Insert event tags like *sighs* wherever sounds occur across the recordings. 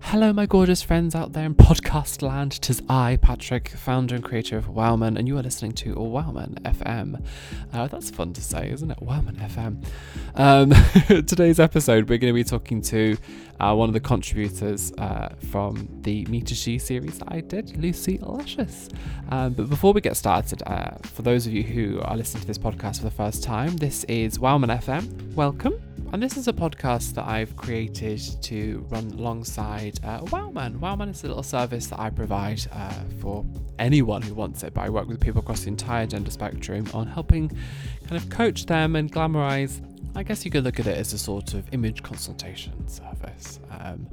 Hello, my gorgeous friends out there in podcast land. Tis I, Patrick, founder and creator of Wowman, and you are listening to Wowman FM. Uh, that's fun to say, isn't it? Wowman FM. Um, *laughs* today's episode, we're going to be talking to uh, one of the contributors uh, from the Me to She series that I did, Lucy Luscious. Um, but before we get started, uh, for those of you who are listening to this podcast for the first time, this is Wowman FM. Welcome. And this is a podcast that I've created to run alongside uh, Wowman. Wowman is a little service that I provide uh, for anyone who wants it, but I work with people across the entire gender spectrum on helping kind of coach them and glamorize. I guess you could look at it as a sort of image consultation service. Um,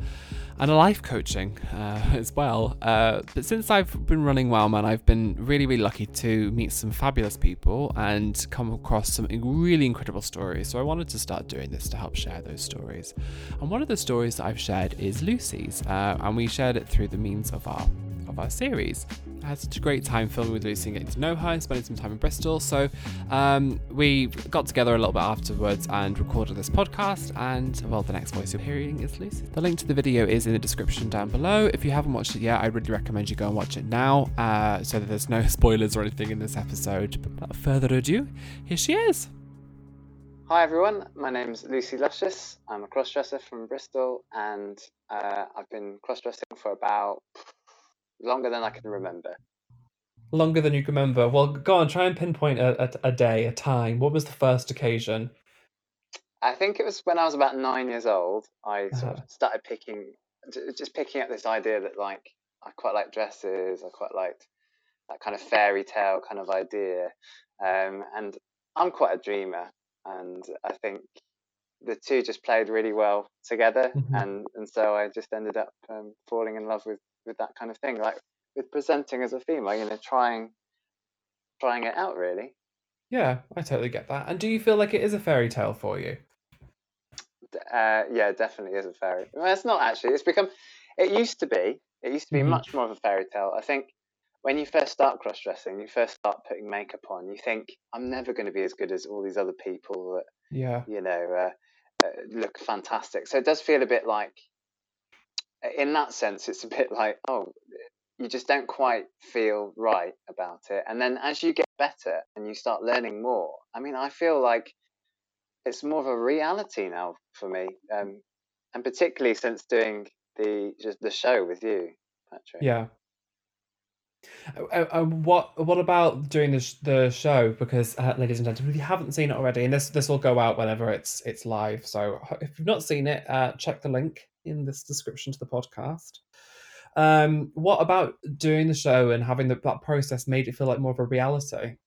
and a life coaching uh, *laughs* as well. Uh, but since I've been running Wowman, I've been really, really lucky to meet some fabulous people and come across some really incredible stories. So I wanted to start doing this to help share those stories. And one of the stories that I've shared is Lucy's, uh, and we shared it through the means of our of our series. I had such a great time filming with Lucy and getting to know her and spending some time in Bristol. So um, we got together a little bit afterwards and recorded this podcast. And well, the next voice you're hearing is Lucy. The link to the video is in the description down below. If you haven't watched it yet, I really recommend you go and watch it now uh, so that there's no *laughs* spoilers or anything in this episode. But without further ado, here she is. Hi everyone, my name is Lucy Luscious. I'm a crossdresser from Bristol and uh, I've been crossdressing for about longer than I can remember. Longer than you can remember. Well, go on, try and pinpoint a, a, a day, a time. What was the first occasion? I think it was when I was about nine years old. I sort Uh-huh. of started picking, just picking up this idea that like I quite like dresses. I quite liked that kind of fairy tale kind of idea. Um, and I'm quite a dreamer, and I think the two just played really well together. Mhm. And and so I just ended up um, falling in love with with that kind of thing, like with presenting as a female. You know, trying trying it out really. Yeah, I totally get that. And do you feel like it is a fairy tale for you? Uh, yeah, it definitely is a fairy. Well, it's not actually. It's become. It used to be. It used to be Mhm. much more of a fairy tale. I think when you first start cross dressing, you first start putting makeup on. You think I'm never going to be as good as all these other people that Yeah. you know uh, uh, look fantastic. So it does feel a bit like, in that sense, it's a bit like oh, you just don't quite feel right about it. And then as you get better and you start learning more, I mean, I feel like it's more of a reality now for me, um, and particularly since doing the just the show with you, Patrick. Yeah. Uh, uh, uh, what what about doing the sh- the show? Because, uh, ladies and gentlemen, if you haven't seen it already, and this this will go out whenever it's it's live. So if you've not seen it, uh, check the link in this description to the podcast. Um, what about doing the show and having the, that process made it feel like more of a reality?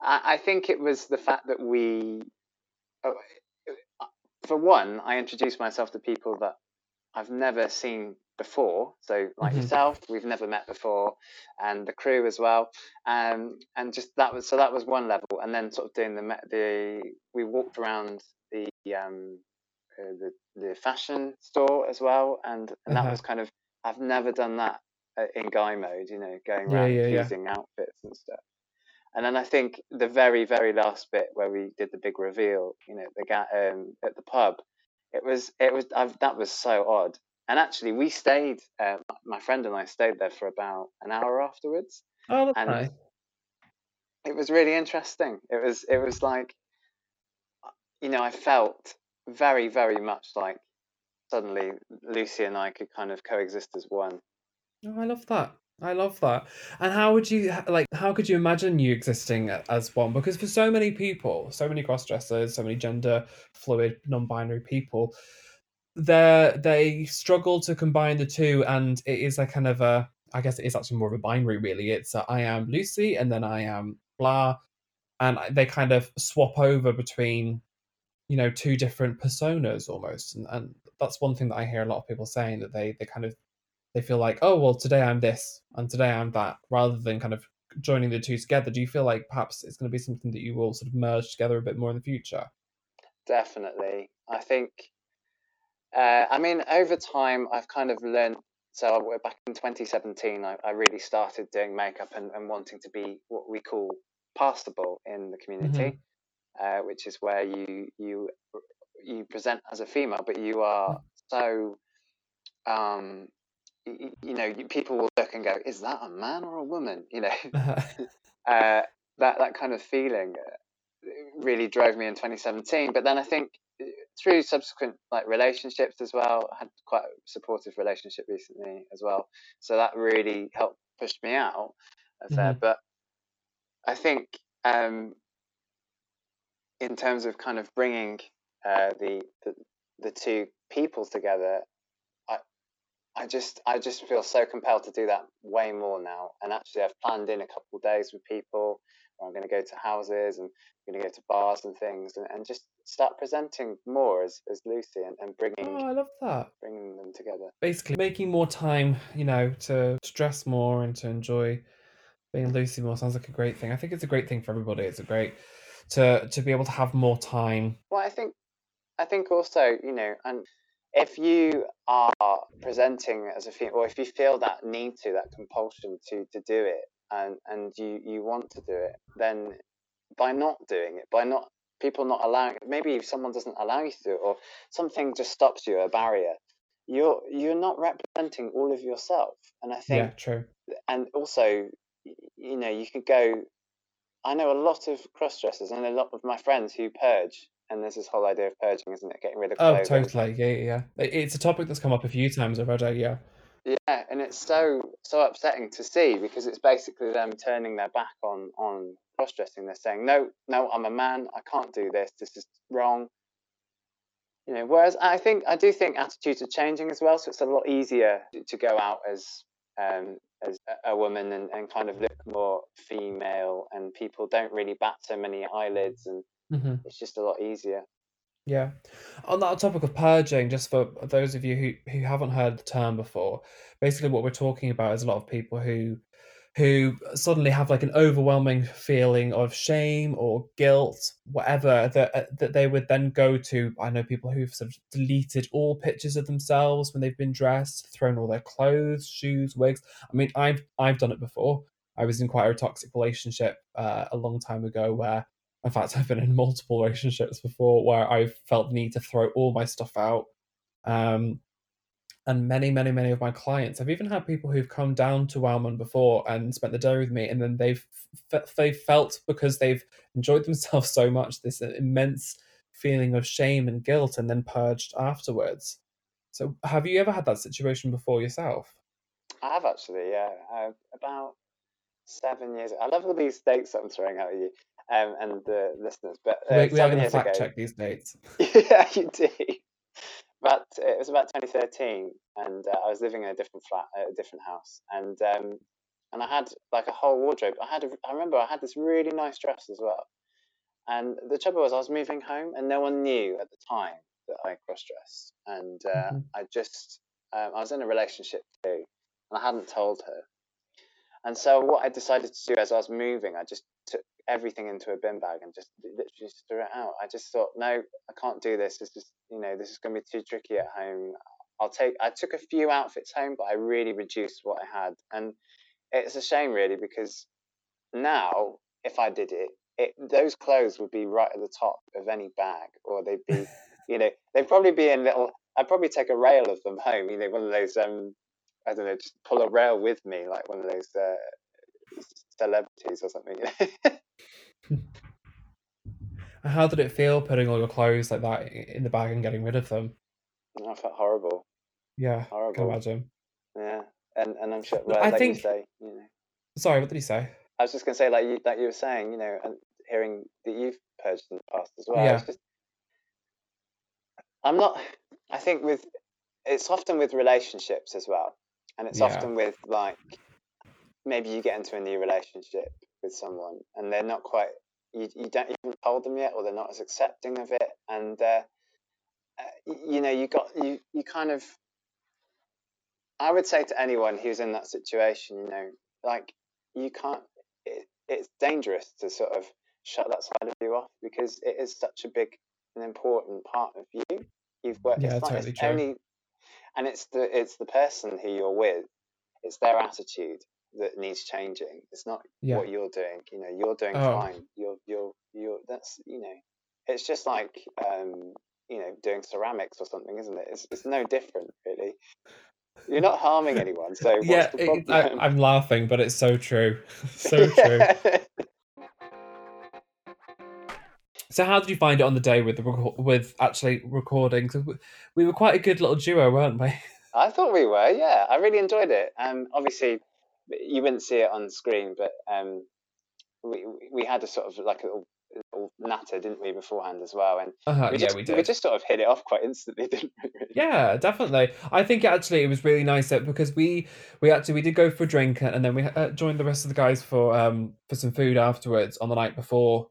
I, think it was the fact that we, oh, for one, I introduced myself to people that I've never seen before. So, like Mhm. yourself, we've never met before, and the crew as well. Um, and just that was so that was one level, and then sort of doing the the we walked around the um uh, the the fashion store as well, and and that Uh-huh. was kind of I've never done that uh, in guy mode, you know, going around yeah, yeah. choosing outfits and stuff. And then I think the very, very last bit where we did the big reveal, you know, the um, at the pub, it was, it was, I've, that was so odd. And actually, we stayed. Uh, my friend and I stayed there for about an hour afterwards, Oh, that's and nice. it was really interesting. It was, it was like, you know, I felt very, very much like suddenly Lucy and I could kind of coexist as one. Oh, I love that. I love that. And how would you like? How could you imagine you existing as one? Because for so many people, so many cross dressers, so many gender fluid, non-binary people, they they struggle to combine the two, and it is a kind of a. I guess it is actually more of a binary, really. It's a, I am Lucy, and then I am blah, and they kind of swap over between, you know, two different personas almost, and, and that's one thing that I hear a lot of people saying that they they kind of they feel like, oh well, today I'm this and today I'm that, rather than kind of joining the two together. Do you feel like perhaps it's going to be something that you will sort of merge together a bit more in the future? Definitely. I think, uh, I mean, over time, I've kind of learned. So we're back in 2017, I, I really started doing makeup and, and wanting to be what we call passable in the community, uh, which is where you you you present as a female, but you are so um, you, you know, people will look and go, "Is that a man or a woman?" You know, *laughs* *laughs* uh, that that kind of feeling uh, really drove me in 2017. But then I think through subsequent like relationships as well, I had quite a supportive relationship recently as well, so that really helped push me out of there. Mhm. But I think um, in terms of kind of bringing uh, the, the the two peoples together, I I just I just feel so compelled to do that way more now. And actually, I've planned in a couple of days with people. I'm going to go to houses and I'm going to go to bars and things, and, and just start presenting more as, as Lucy and, and bringing Oh, I love that. bringing them together. Basically, making more time, you know, to stress more and to enjoy being Lucy more sounds like a great thing. I think it's a great thing for everybody. It's a great to to be able to have more time. Well, I think I think also you know, and if you are presenting as a female, or if you feel that need to, that compulsion to to do it, and and you you want to do it, then by not doing it, by not people not allowing maybe if someone doesn't allow you to do it, or something just stops you, a barrier, you're you're not representing all of yourself. And I think, Yeah, true. and also, you know, you could go. I know a lot of cross dressers and a lot of my friends who purge, and there's this whole idea of purging, isn't it? Getting rid of Oh, totally. Yeah, yeah, yeah. It's a topic that's come up a few times already. Yeah. Yeah, and it's so so upsetting to see because it's basically them turning their back on on cross dressing. They're saying, "No, no, I'm a man. I can't do this. This is wrong." You know, whereas I think I do think attitudes are changing as well, so it's a lot easier to go out as um, as a- woman and, and kind of look more female, and people don't really bat so many eyelids, and hmm it's just a lot easier. Yeah. On that topic of purging, just for those of you who, who haven't heard the term before, basically what we're talking about is a lot of people who who suddenly have like an overwhelming feeling of shame or guilt, whatever, that uh, that they would then go to. I know people who've sort of deleted all pictures of themselves when they've been dressed, thrown all their clothes, shoes, wigs. I mean, I've I've done it before. I was in quite a toxic relationship uh, a long time ago where in fact, *laughs* I've been in multiple relationships before where I've felt the need to throw all my stuff out. Um, and many, many, many of my clients, I've even had people who've come down to Wowman before and spent the day with me, and then they've f- they felt because they've enjoyed themselves *laughs* so much this immense feeling of shame and guilt, and then purged afterwards. So, have you ever had that situation before yourself? I have actually, yeah, uh, about seven years. I love all these dates that I'm throwing out at you um, and the listeners, but uh, we, we are going to fact ago, check these dates. *laughs* yeah, you do. But it was about 2013, and uh, I was living in a different flat, uh, a different house, and um, and I had like a whole wardrobe. I had, a, I remember, I had this really nice dress as well. And the trouble was, I was moving home, and no one knew at the time that I cross dressed, and uh, Mhm. I just, um, I was in a relationship too, and I hadn't told her. And so what I decided to do as I was moving, I just everything into a bin bag and just literally just threw it out. I just thought, no, I can't do this. This is, you know, this is going to be too tricky at home. I'll take. I took a few outfits home, but I really reduced what I had, and it's a shame really because now if I did it, it those clothes would be right at the top of any bag, or they'd be, *laughs* you know, they'd probably be in little. I'd probably take a rail of them home. You know, one of those um, I don't know, just pull a rail with me, like one of those uh, celebrities or something. You *laughs* know? *laughs* How did it feel putting all your clothes like that in the bag and getting rid of them? I felt horrible. Yeah, I can Horrible. imagine. Yeah, and and I'm sure. Well, I like think- you say, you know, Sorry, what did he say? I was just gonna say, like you, like you were saying, you know, and hearing that you've purged in the past as well. Yeah. Just, I'm not. I think with it's often with relationships as well, and it's Yeah. often with like maybe you get into a new relationship with someone and they're not quite you, you don't even told them yet or they're not as accepting of it and uh, uh, you know you got you you kind of I would say to anyone who's in that situation, you know, like you can't. It, it's dangerous to sort of shut that side of you off because it is such a big and important part of you. You've worked. Yeah, it's totally it's only, and it's the it's the person who you're with. It's their attitude that needs changing. It's not Yeah. what you're doing. You know, you're doing Oh. fine. You're you're you're. That's you know, it's just like um, you know doing ceramics or something, isn't it? It's it's no different really. You're not harming anyone, so *laughs* what's yeah, the it, I, I'm laughing, but it's so true, *laughs* so *laughs* true. So how did you find it on the day with the reco- with actually recording? we- we were quite a good little duo, weren't we? I thought we were, yeah. I really enjoyed it. Um, obviously, you wouldn't see it on screen, but um, we we had a sort of like a little, little natter, didn't we, beforehand as well? And Uh-huh, we just, we we did. just sort of hit it off quite instantly, *laughs* didn't we? really? Yeah, definitely. I think actually it was really nice that because we we actually we did go for a drink and then we uh, joined the rest of the guys for um for some food afterwards on the night before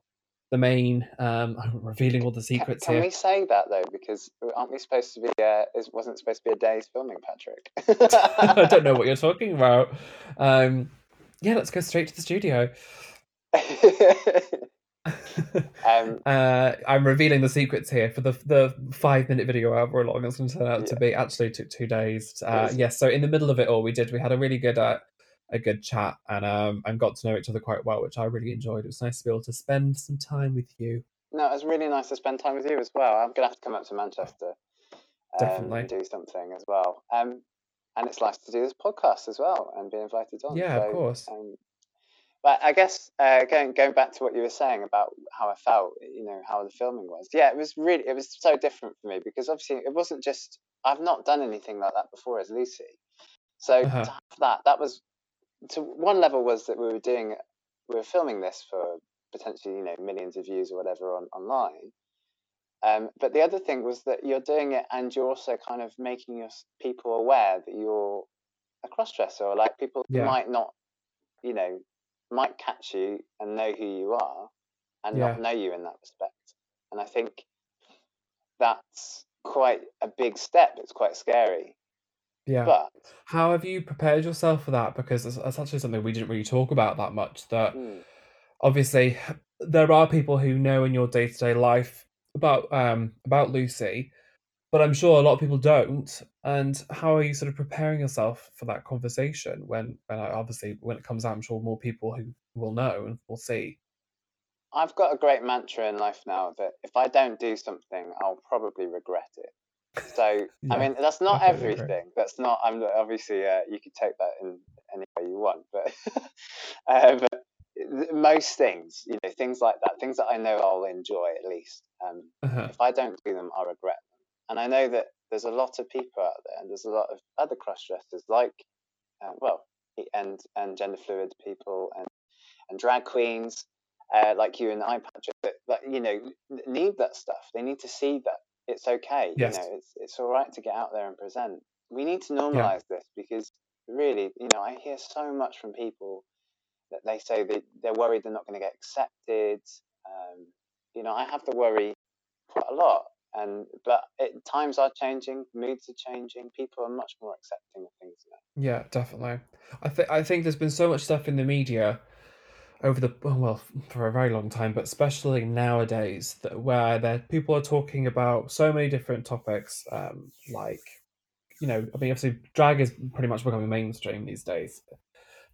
the main um I'm revealing all the secrets can here. Can we say that though? Because aren't we supposed to be? Uh, is wasn't supposed to be a day's filming, Patrick? *laughs* I don't know what you're *laughs* talking about. Um yeah, let's go straight to the studio. *laughs* um, uh, I'm revealing the secrets here for the the five minute video, however long it's going to turn out to be. Actually, took two days. Uh, Yes. yes, so in the middle of it all, we did. We had a really good uh, a good chat and um and got to know each other quite well, which I really enjoyed. It was nice to be able to spend some time with you. no, it was really nice to spend time with you as well. I'm gonna have to come up to Manchester. Um, Definitely. and do something as well. Um, and it's nice to do this podcast as well and be invited on. Yeah, of course. Um, but I guess uh, going going back to what you were saying about how I felt, you know, how the filming was. Yeah, it was really it was so different for me because obviously it wasn't just I've not done anything like that before as Lucy. So Uh-huh. to have that, that was to one level was that we were doing we were filming this for potentially you know millions of views or whatever on online. Um, but the other thing was that you're doing it and you're also kind of making your people aware that you're a crossdresser or like people Yeah. might not, you know, might catch you and know who you are and Yeah. not know you in that respect. And I think that's quite a big step. It's quite scary. Yeah. But How have you prepared yourself for that? Because that's, it's actually something we didn't really talk about that much. That mm, obviously there are people who know in your day to day life about um about Lucy, but I'm sure a lot of people don't. And how are you sort of preparing yourself for that conversation when when I, obviously when it comes out, I'm sure more people who will know and will see. I've got a great mantra in life now that if I don't do something, I'll probably regret it. So *laughs* Yeah, I mean, that's not everything. That's not. I'm obviously uh, you could take that in any way you want, but *laughs* uh, but most things, you know, things like that, things that I know I'll enjoy at least. Um, Uh-huh. if I don't do them, I'll regret them. And I know that there's a lot of people out there, and there's a lot of other cross dressers, like, uh, well, and and gender fluid people, and and drag queens, uh, like you and I, Patrick, that, that you know need that stuff. They need to see that it's okay. Yes. You know, it's it's all right to get out there and present. We need to Yeah. normalize this because really, you know, I hear so much from people that they say that they're worried they're not going to get accepted. Um, you know, I have to worry quite a lot. And but it, times are changing, moods are changing. People are much more accepting of things now. Yeah, definitely. I think I think there's been so much stuff in the media over the oh, well for a very long time, but especially nowadays that where there people are talking about so many different topics, um, like you know, I mean, obviously, drag is pretty much becoming mainstream these days.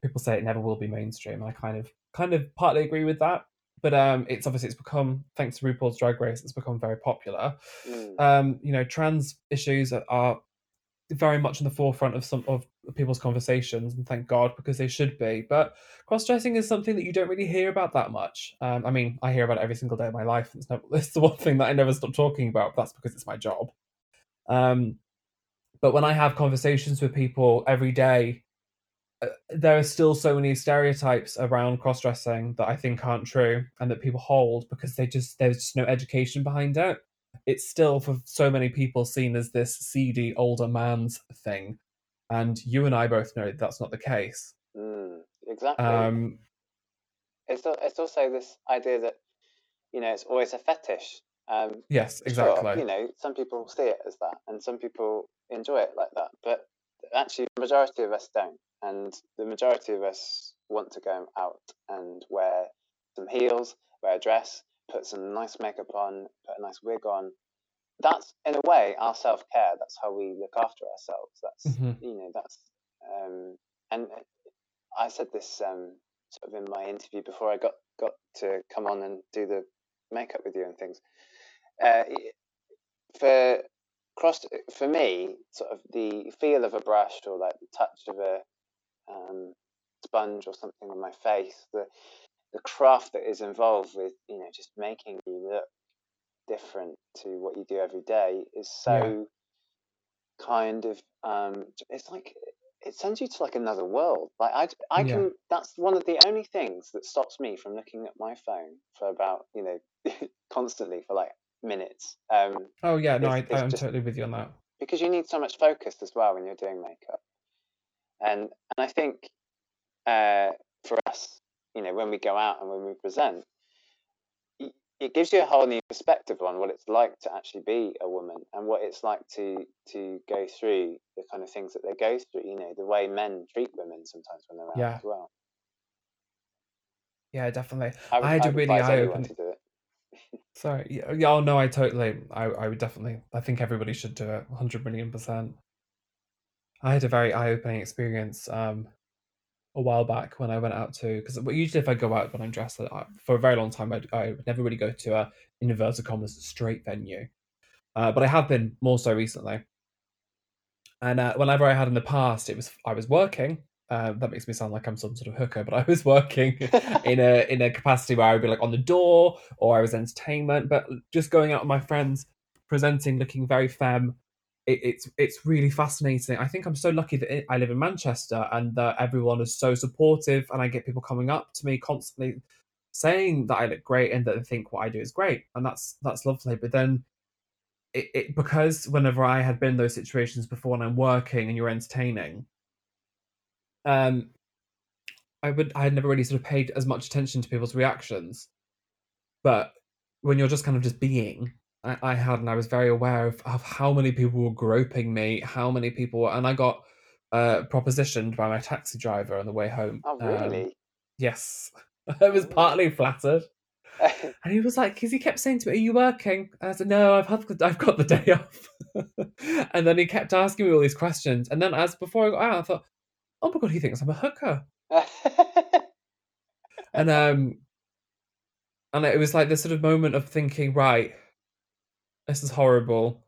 People say it never will be mainstream. I kind of kind of partly agree with that, but um, it's obviously it's become thanks to RuPaul's Drag Race, it's become very popular Mm. um, you know, trans issues are- are very much in the forefront of some of people's conversations, and thank God because they should be. But cross-dressing is something that you don't really hear about that much. Um, I mean, I hear about it every single day of my life. It's, *laughs* it's the one thing that I never stop talking about. That's because it's my job. Um, but when I have conversations with people every day, uh, there are still so many stereotypes around cross-dressing that I think aren't true and that people hold because they just there's just no education behind it. It's still for so many people seen as this seedy older man's thing, and you and I both know that that's not the case. Mm. Exactly. Um, it's it's also this idea that you know it's always a fetish. Um, yes, sure, exactly. you know, some people see it as that, and some people enjoy it like that. But actually, the majority of us don't, and the majority of us want to go out and wear some heels, wear a dress, put some nice makeup on, put a nice wig on. That's in a way our self care. That's how we look after ourselves. That's Mhm. you know that's um, and I said this um, sort of in my interview before I got got to come on and do the makeup with you and things. Uh, for cross for me, sort of the feel of a brush or like the touch of a um, sponge or something on my face, the the craft that is involved with you know just making you look different to what you do every day is so yeah. kind of um, it's like it sends you to like another world. Like I, I can. Yeah. That's one of the only things that stops me from looking at my phone for about you know *laughs* constantly for like minutes. Um, oh yeah, no, I, I'm just, totally with you on that. Because you need so much focus as well when you're doing makeup, and and I think uh, for us, you know, when we go out and when we present, it gives you a whole new perspective on what it's like to actually be a woman and what it's like to to go through the kind of things that they go through. You know, the way men treat women sometimes when they're out yeah. as well. Yeah, definitely. I, would, I had a really eye opening. *laughs* Sorry. Yeah, yeah. Oh no, I totally. I, I would definitely. I think everybody should do it. Hundred million percent. I had a very eye opening experience. Um, a while back when I went out to because usually if I go out when I'm dressed I, for a very long time I, I would never really go to a in inverted commas straight venue, uh, but I have been more so recently. And uh, whenever I had in the past, it was I was working. Uh, that makes me sound like I'm some sort of hooker, but I was working *laughs* in a in a capacity where I would be like on the door or I was entertainment, but just going out with my friends, presenting, looking very femme, it, it's it's really fascinating. I think I'm so lucky that I live in Manchester and that everyone is so supportive, and I get people coming up to me constantly saying that I look great and that they think what I do is great, and that's that's lovely. But then it, it because whenever I had been those situations before and I'm working and you're entertaining, um, I would I had never really sort of paid as much attention to people's reactions, but when you're just kind of just being I, I had, and I was very aware of, of how many people were groping me, how many people were, and I got uh, propositioned by my taxi driver on the way home. Oh, really? Um, yes, *laughs* I was partly flattered. *laughs* and he was like, because he kept saying to me, "Are you working?" I said, "No, I've had, I've got the day *laughs* off." and then he kept asking me all these questions, and then as before I got out, I thought, "Oh my god, he thinks I'm a hooker." and um, and it was like this sort of moment of thinking, right, this is horrible.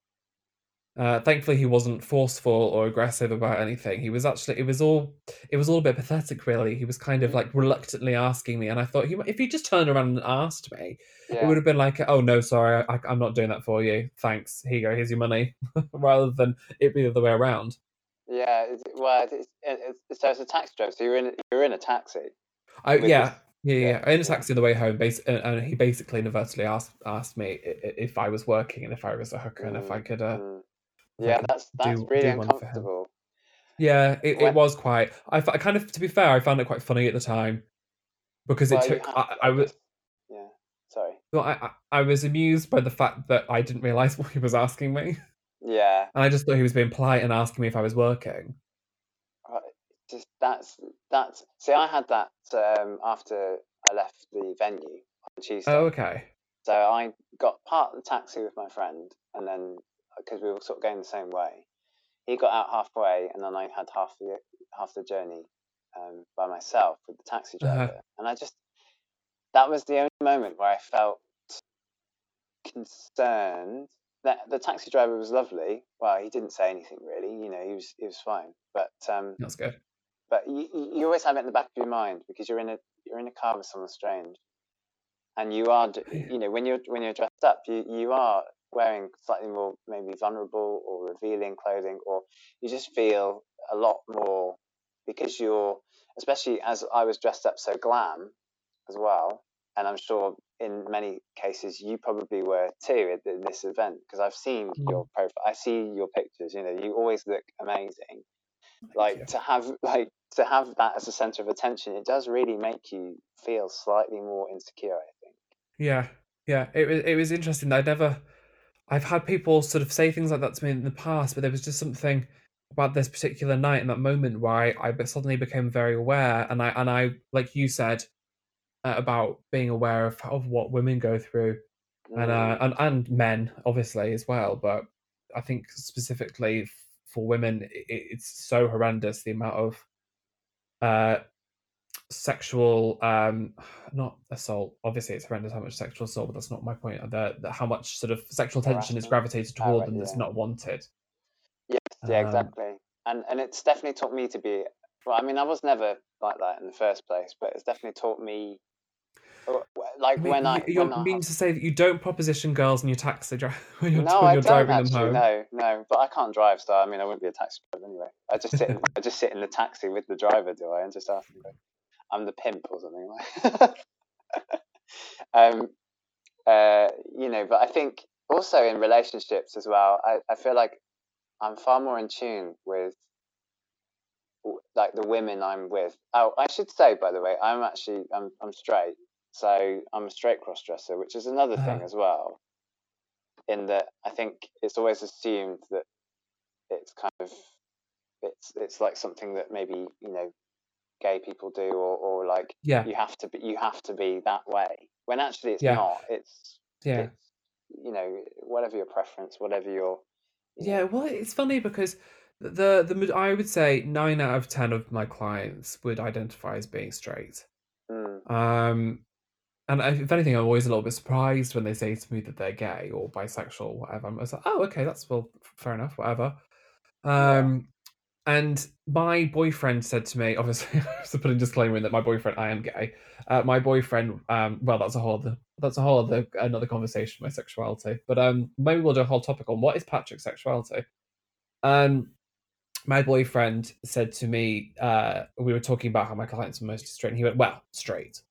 Uh, thankfully, he wasn't forceful or aggressive about anything. He was actually, it was all, it was all a bit pathetic, really. He was kind of like reluctantly asking me, and I thought, he, if he just turned around and asked me, yeah. it would have been like, "Oh no, sorry, I, am not doing that for you. Thanks. Here you go. Here's your money," *laughs* rather than it be the other way around. Yeah, well, it's, it's, so it's a taxi driver. So you're in, you're in a taxi. I yeah, yeah, yeah. yeah. In a taxi on the way home, bas- and he basically inadvertently asked asked me if I was working and if I was a hooker and if I could. Uh, mm. Yeah, that's that's do, really do uncomfortable. Yeah, it, it was quite. I, I kind of, to be fair, I found it quite funny at the time because well, it took. I, I was. Yeah, sorry. Well, I, I I was amused by the fact that I didn't realize *laughs* what he was asking me. Yeah. And I just thought he was being polite and asking me if I was working just that's that's see i had that um, after i left the venue on tuesday oh okay so i got part of the taxi with my friend and then because we were sort of going the same way he got out halfway and then i had half the half the journey um, by myself with the taxi uh-huh. driver uh-huh. and i just that was the only moment where i felt concerned that the taxi driver was lovely. Well, he didn't say anything really. You know, he was he was fine. But um, that's good but you, you always have it in the back of your mind because you're in a you're in a car with someone strange, and you are you know when you're when you're dressed up you you are wearing slightly more maybe vulnerable or revealing clothing or you just feel a lot more because you're especially as I was dressed up so glam as well and I'm sure in many cases you probably were too in this event because I've seen mm. your profile I see your pictures you know you always look amazing. Like to have like to have that as a center of attention it does really make you feel slightly more insecure i think yeah yeah it was it was interesting i never i've had people sort of say things like that to me in the past but there was just something about this particular night and that moment where I, I suddenly became very aware and i and i like you said uh, about being aware of of what women go through mm. and uh and, and men obviously as well but i think specifically for women it, it's so horrendous the amount of uh sexual um not assault obviously it's horrendous how much sexual assault but that's not my point the, the how much sort of sexual tension is gravitated toward them that's yeah. not wanted Yes, yeah, Um, exactly. And and it's definitely taught me to be. Well, I mean, I was never like that in the first place, but it's definitely taught me. Like I mean, when I you, when I mean to say that you don't proposition girls in your taxi dri- *laughs* when you're, no, when I you're don't driving them actually. home No, no, but I can't drive, so I mean, I wouldn't be a taxi driver anyway. I just sit. In, *laughs* I just sit in the taxi with the driver, do I? And just ask them. I'm the pimp or something *laughs* um, uh, you know, but I think also in relationships as well. I, I feel like I'm far more in tune with like the women I'm with. Oh, I should say by the way, I'm actually I'm I'm straight, so I'm a straight cross dresser, which is another thing Uh-huh. as well. In that I think it's always assumed that it's kind of it's it's like something that maybe you know gay people do or, or like yeah you have to be you have to be that way when actually it's Yeah. not it's yeah it's you know whatever your preference whatever your you know, Yeah, well, it's funny because the the I would say nine out of ten of my clients would identify as being straight. mm, Um, and I- if anything, I'm always a little bit surprised when they say to me that they're gay or bisexual, or whatever. I'm just like, oh, okay, that's well, fair enough, whatever. Um, and my boyfriend said to me, obviously, *laughs* to put a disclaimer in that my boyfriend, I am gay. Uh, my boyfriend, um, well, that's a whole other, that's a whole other another conversation. My sexuality, but um, maybe we'll do a whole topic on what is Patrick's sexuality. Um, my boyfriend said to me, uh, we were talking about how my clients are mostly straight, and he went, "Well, straight."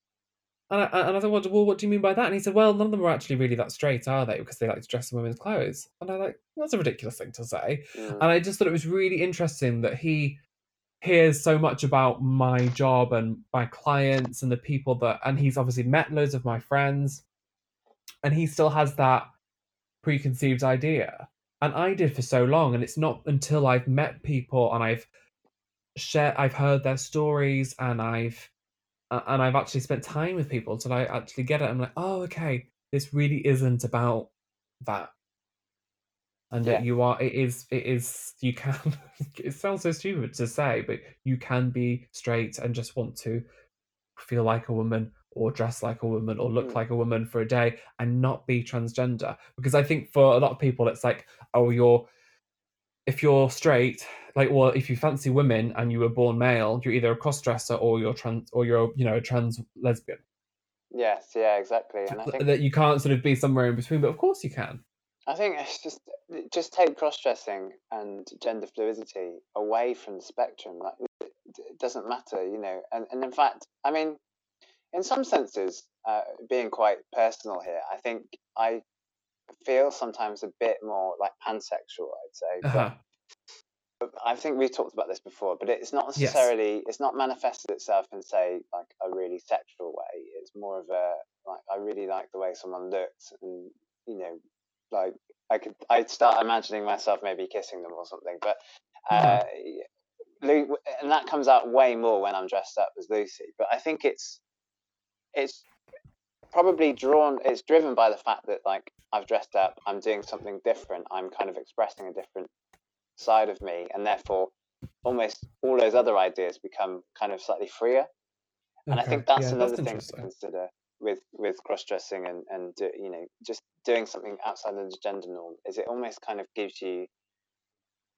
And I, and I thought, well, what do you mean by that? And he said, well, none of them are actually really that straight, are they? Because they like to dress in women's clothes. And I'm like, well, that's a ridiculous thing to say. mm, And I just thought it was really interesting that he hears so much about my job and my clients and the people that, and he's obviously met loads of my friends, and he still has that preconceived idea. And I did for so long, and it's not until I've met people and I've shared, I've heard their stories, and I've and I've actually spent time with people till I actually get it. I'm like, oh, okay, this really isn't about that. And that you are, it is, it is, you can, *laughs* it sounds so stupid to say, but you can be straight and just want to feel like a woman or dress like a woman or look Mm. like a woman for a day and not be transgender. Because I think for a lot of people, it's like, oh, you're, if you're straight, like, well, if you fancy women and you were born male, you're either a cross dresser or you're trans, or you're, you know, a trans lesbian. yes yeah exactly and i think That you can't sort of be somewhere in between, but of course you can. i think it's just just take cross-dressing and gender fluidity away from the spectrum like it, it doesn't matter you know and, and in fact i mean in some senses uh, being quite personal here i think i feel sometimes a bit more like pansexual i'd say but Uh-huh. I think we've talked about this before, but it's not Yes. necessarily it's not manifested itself in say like a really sexual way. It's more of a like I really like the way someone looks, and you know, like I could I'd start imagining myself maybe kissing them or something. But uh, Lu- and that comes out way more when I'm dressed up as Lucy. But I think it's it's probably drawn it's driven by the fact that like I've dressed up, I'm doing something different, I'm kind of expressing a different side of me, and therefore almost all those other ideas become kind of slightly freer. And I think that's yeah, another thing to consider with with cross dressing and and do, you know just doing something outside of the gender norm is it almost kind of gives you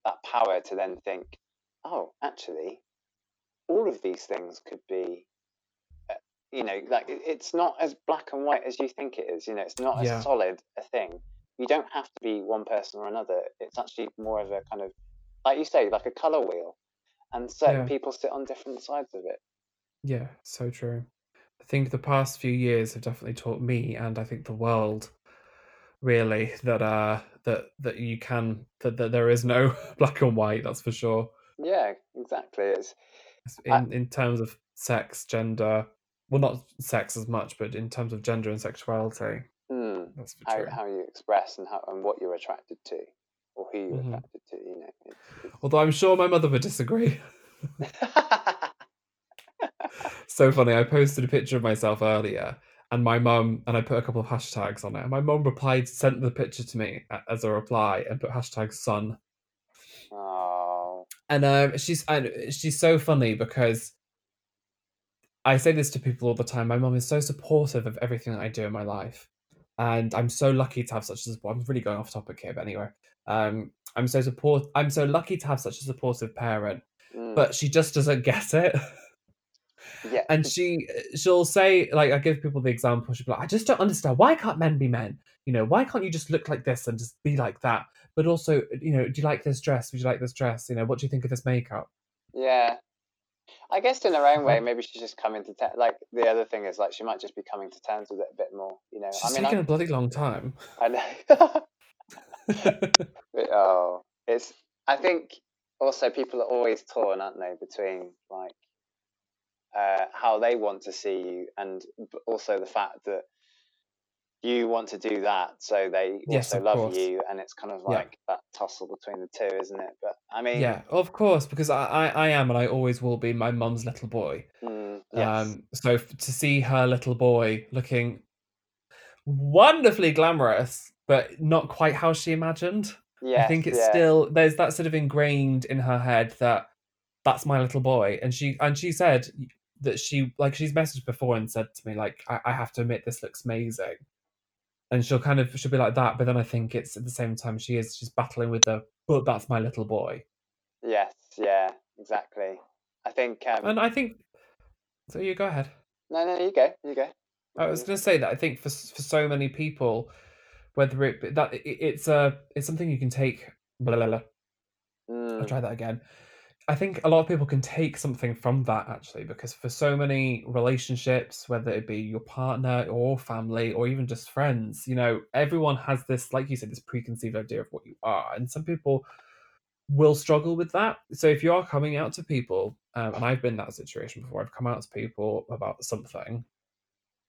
that power to then think, oh, actually, all of these things could be. You know, like it's not as black and white as you think it is. You know, it's not Yeah. as solid a thing. You don't have to be one person or another. It's actually more of a kind of, like you say, like a color wheel, and certain Yeah. people sit on different sides of it. Yeah, so true. I think the past few years have definitely taught me, and I think the world, really, that uh that that you can that, that there is no *laughs* black and white. That's for sure. Yeah, exactly. It's In I- in terms of sex, gender, well, not sex as much, but in terms of gender and sexuality, hmm, that's for how how you express and how and what you're attracted to, or who you're Mhm. attracted to. You know, it's, it's... Although I'm sure my mother would disagree. *laughs* so funny. I posted a picture of myself earlier, and my mum and I put a couple of hashtags on it. And my mum replied, sent the picture to me as a reply, and put hashtag son. oh, And um, she's and she's so funny because I say this to people all the time. My mum is so supportive of everything that I do in my life, and I'm so lucky to have such a support. I'm really going off topic here, but anyway, um, I'm so support. I'm so lucky to have such a supportive parent, Mm. but she just doesn't get it. yeah, and she she'll say like I give people the example. She'll be like, I just don't understand. Why can't men be men? You know, why can't you just look like this and just be like that? But also, you know, do you like this dress? Would you like this dress? You know, what do you think of this makeup? yeah. I guess in her own way, maybe she's just coming to terms. Like the other thing is, like she might just be coming to terms with it a bit more. You know, She's I mean, taken a bloody long time. I know. *laughs* But, oh, it's. I think also people are always torn, aren't they, between like uh, how they want to see you and also the fact that you want to do that, so they Yes, also love course. you, and it's kind of Yeah. like that tussle between the two, isn't it? But I mean, yeah, of course, because I, I, I am and I always will be my mum's little boy. mm, yes, Um, so f- to see her little boy looking wonderfully glamorous, but not quite how she imagined. Yeah, I think it's yeah. still there's that sort of ingrained in her head that that's my little boy, and she and she said that she like she's messaged before and said to me like I, I have to admit this looks amazing, and she'll kind of she'll be like that, but then I think it's at the same time she is she's battling with the but that's my little boy, Yes, yeah, exactly. I think. Um, and I think so. You go ahead. no, no, you go, you go. I was going to say that I think for for so many people, whether it that it, it's a it's something you can take. Blah, blah, blah. I'll Mm, try that again. I think a lot of people can take something from that actually, because for so many relationships, whether it be your partner or family or even just friends, you know, everyone has this, like you said, this preconceived idea of what you are, and some people will struggle with that. So if you are coming out to people, um, and I've been that situation before, I've come out to people about something,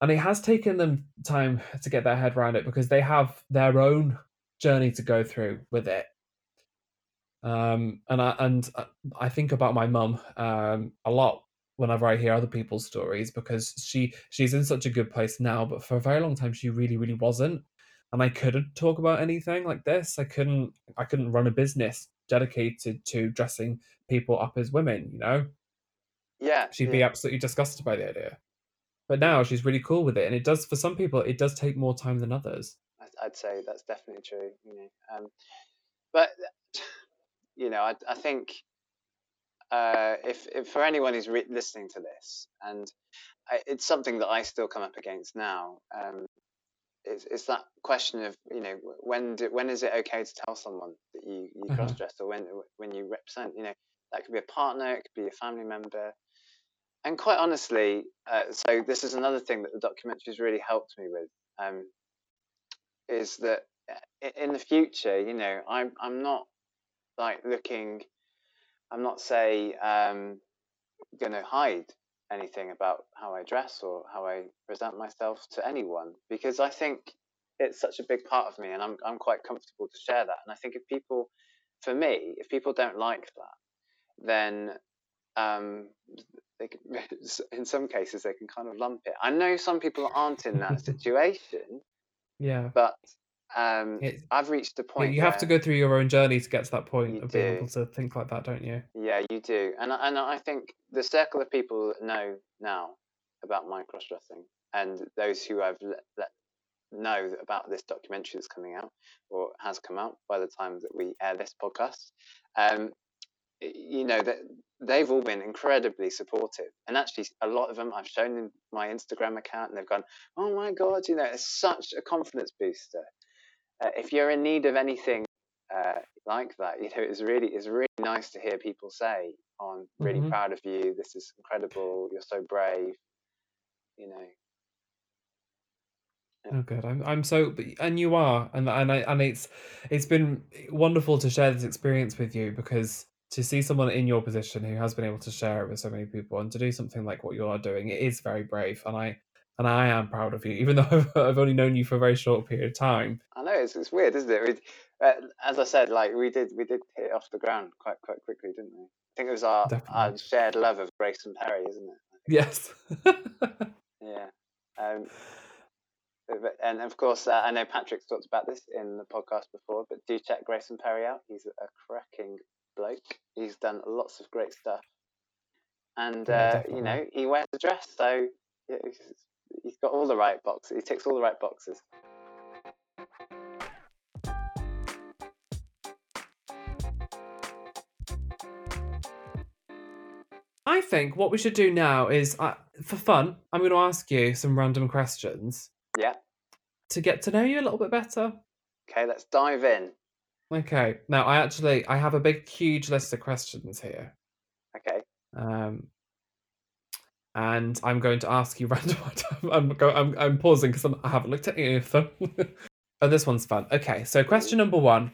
and it has taken them time to get their head around it because they have their own journey to go through with it um and i and I- i think about my mum um a lot whenever i hear other people's stories because she she's in such a good place now but for a very long time she really really wasn't. And i couldn't talk about anything like this. I couldn't i couldn't run a business dedicated to dressing people up as women you know? Yeah, she'd yeah. be absolutely disgusted by the idea. But now she's really cool with it and it does for some people it does take more time than others. I'd say that's definitely true. You know, um, but you know, I, I think uh, if, if for anyone who's re- listening to this, and I, it's something that I still come up against now, um, it's, it's that question of you know when do, when is it okay to tell someone that you you Uh-huh. cross dress or when when you represent? You know, that could be a partner, it could be a family member. And quite honestly, uh, so this is another thing that the documentary's really helped me with. Um, is that in the future, you know, I'm I'm not like looking, I'm not say um, going to hide anything about how I dress or how I present myself to anyone because I think it's such a big part of me, and I'm I'm quite comfortable to share that. And I think if people, for me, if people don't like that, then um, they can, *laughs* in some cases they can kind of lump it. I know some people aren't in that *laughs* situation, yeah but um, I've reached a Yeah, point. you have to go through your own journey to get to that point of being do. able to think like that, don't you? Yeah, you do, and I- and I think the circle of people that know now about my cross dressing, and those who I've let, let know about this documentary that's coming out or has come out by the time that we air this podcast, um, you know that they've all been incredibly supportive, and actually a lot of them I've shown in my Instagram account, and they've gone, "Oh my god, you know, it's such a confidence booster." Uh, if you're in need of anything uh, like that, you know, it's really it's really nice to hear people say, oh, "I'm really Mhm. proud of you. This is incredible. You're so brave." You know. Yeah. Oh, good. I'm, I'm so, and you are, and and I, and it's, it's been wonderful to share this experience with you because to see someone in your position who has been able to share it with so many people and to do something like what you are doing, it is very brave, and I, and I am proud of you, even *laughs* though I've, I've only known you for a very short period of time. I know it's, it's weird, isn't it? We, uh, as I said, like we did we did hit off the ground quite quite quickly, didn't we? I think it was our, our shared love of Grayson Perry, isn't it? Yes. *laughs* Yeah. Um, but- and of course, uh, I know Patrick's talked about this in the podcast before, but do check Grayson Perry out. He's a cracking bloke. He's done lots of great stuff. and Yeah, uh, you know he wears a dress, so yeah, he's, got all the right boxes. He ticks all the right boxes. I think what we should do now is, uh, for fun, I'm going to ask you some random questions Yeah. to get to know you a little bit better. Okay, let's dive in. Okay. Now, I actually I have a big, huge list of questions here, Okay. um, and I'm going to ask you *laughs* random. I'm go, I'm I'm pausing because I haven't looked at any of them. *laughs* oh, this one's fun. Okay, so question number one: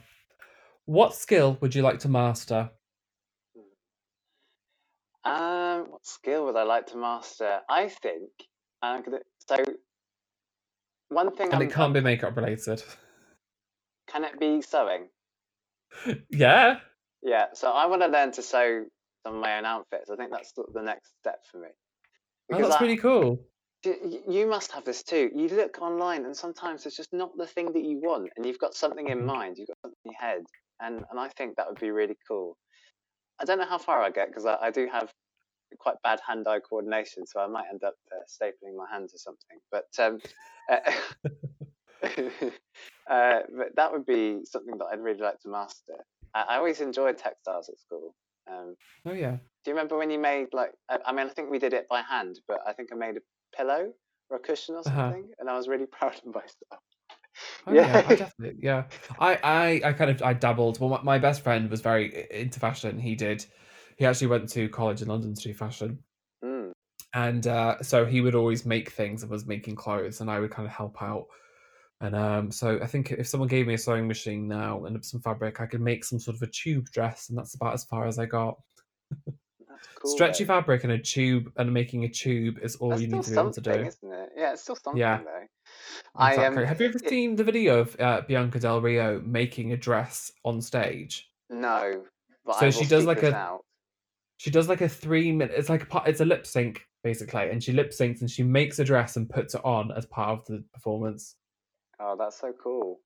What skill would you like to master? Um, what skill would I like to master? I think I'm gonna. So one thing. And I'm, it can't be makeup related. *laughs* Can it be sewing? yeah. Yeah. So I want to learn to sew some of my own outfits. I think that's sort of the next step for me. Oh, that's I- really cool. You must have this too. You look online, and sometimes it's just not the thing that you want, and you've got something in Mhm. mind. You've got something in your head, and and I think that would be really cool. I don't know how far I get because I, I do have quite bad hand-eye coordination, so I might end up uh, stapling my hands or something. But um, uh, *laughs* uh, but that would be something that I'd really like to master. I, I always enjoyed textiles at school. Um, Oh yeah. do you remember when you made like? I, I mean, I think we did it by hand, but I think I made a pillow or a cushion or Uh-huh. something, and I was really *laughs* proud of myself. Oh yeah, Yeah. I definitely yeah. I, I I kind of I dabbled. Well, my, my best friend was very into fashion. He did. He actually went to college in London to do fashion, Mm. and uh, so he would always make things and was making clothes, and I would kind of help out. And um, so I think if someone gave me a sewing machine now and some fabric, I could make some sort of a tube dress, and that's about as far as I got. *laughs* Cool. Stretchy though. fabric and a tube and making a tube is all That's you need to be able to do. isn't it? Yeah, it's still something Yeah. though. I, um, Have you ever it- seen the video of uh, Bianca Del Rio making a dress on stage? No, but So she does like a- out. She does like a three minute. It's like a part. It's a lip sync basically, and she lip syncs and she makes a dress and puts it on as part of the performance. Oh, that's so cool.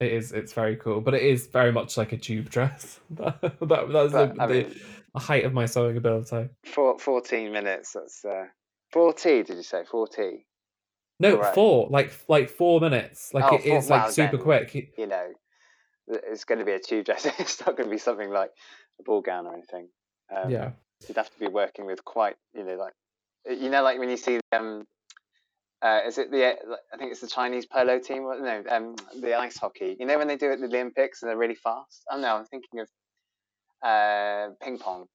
It is. It's very cool, but it is very much like a tube dress. *laughs* that, that that's But, the, I the, mean, the height of my sewing ability. four, 14 minutes. That's uh, 40. Did you say 40? No, Correct. four like like four minutes. Like Oh, it four- is like wow, super then. quick. You know, it's going to be a tube dress. *laughs* it's not going to be something like a ball gown or anything. Um, yeah. you'd have to be working with quite, you know, like you know, like when you see um, uh, is it the I think it's the Chinese polo team? No, um, the ice hockey. You know when they do it at the Olympics and they're really fast. Oh no, I'm thinking of uh, ping pong.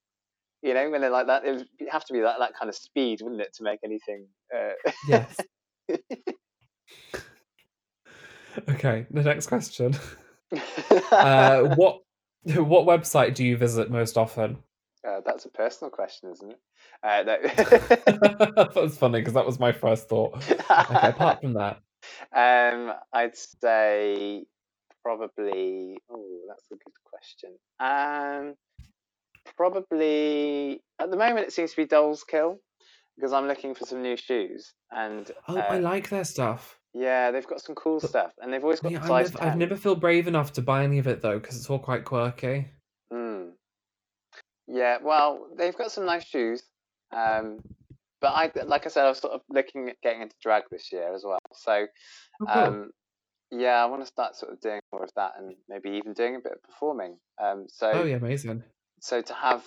You know when they're like that, it would have to be that that kind of speed, wouldn't it, to make anything? Uh... Yes. *laughs* okay. The next question. *laughs* Uh, what what website do you visit most often? Uh, that's a personal question, isn't it? Uh, no. *laughs* That's funny because that was my first thought. Okay, apart from that, *laughs* um, I'd say probably. Oh, that's a good question. Um, probably at the moment it seems to be Dolls Kill because I'm looking for some new shoes, and oh, I uh, like their stuff. yeah, they've got some cool But- stuff, and they've always got Yeah, size never, I've never feel brave enough to buy any of it though because it's all quite quirky. Yeah, well, they've got some nice shoes. Um, but I, like I said, I was sort of looking at getting into drag this year as well. So, Oh, um, yeah, I want to start sort of doing more of that and maybe even doing a bit of performing. Um, so, oh yeah, amazing. so to have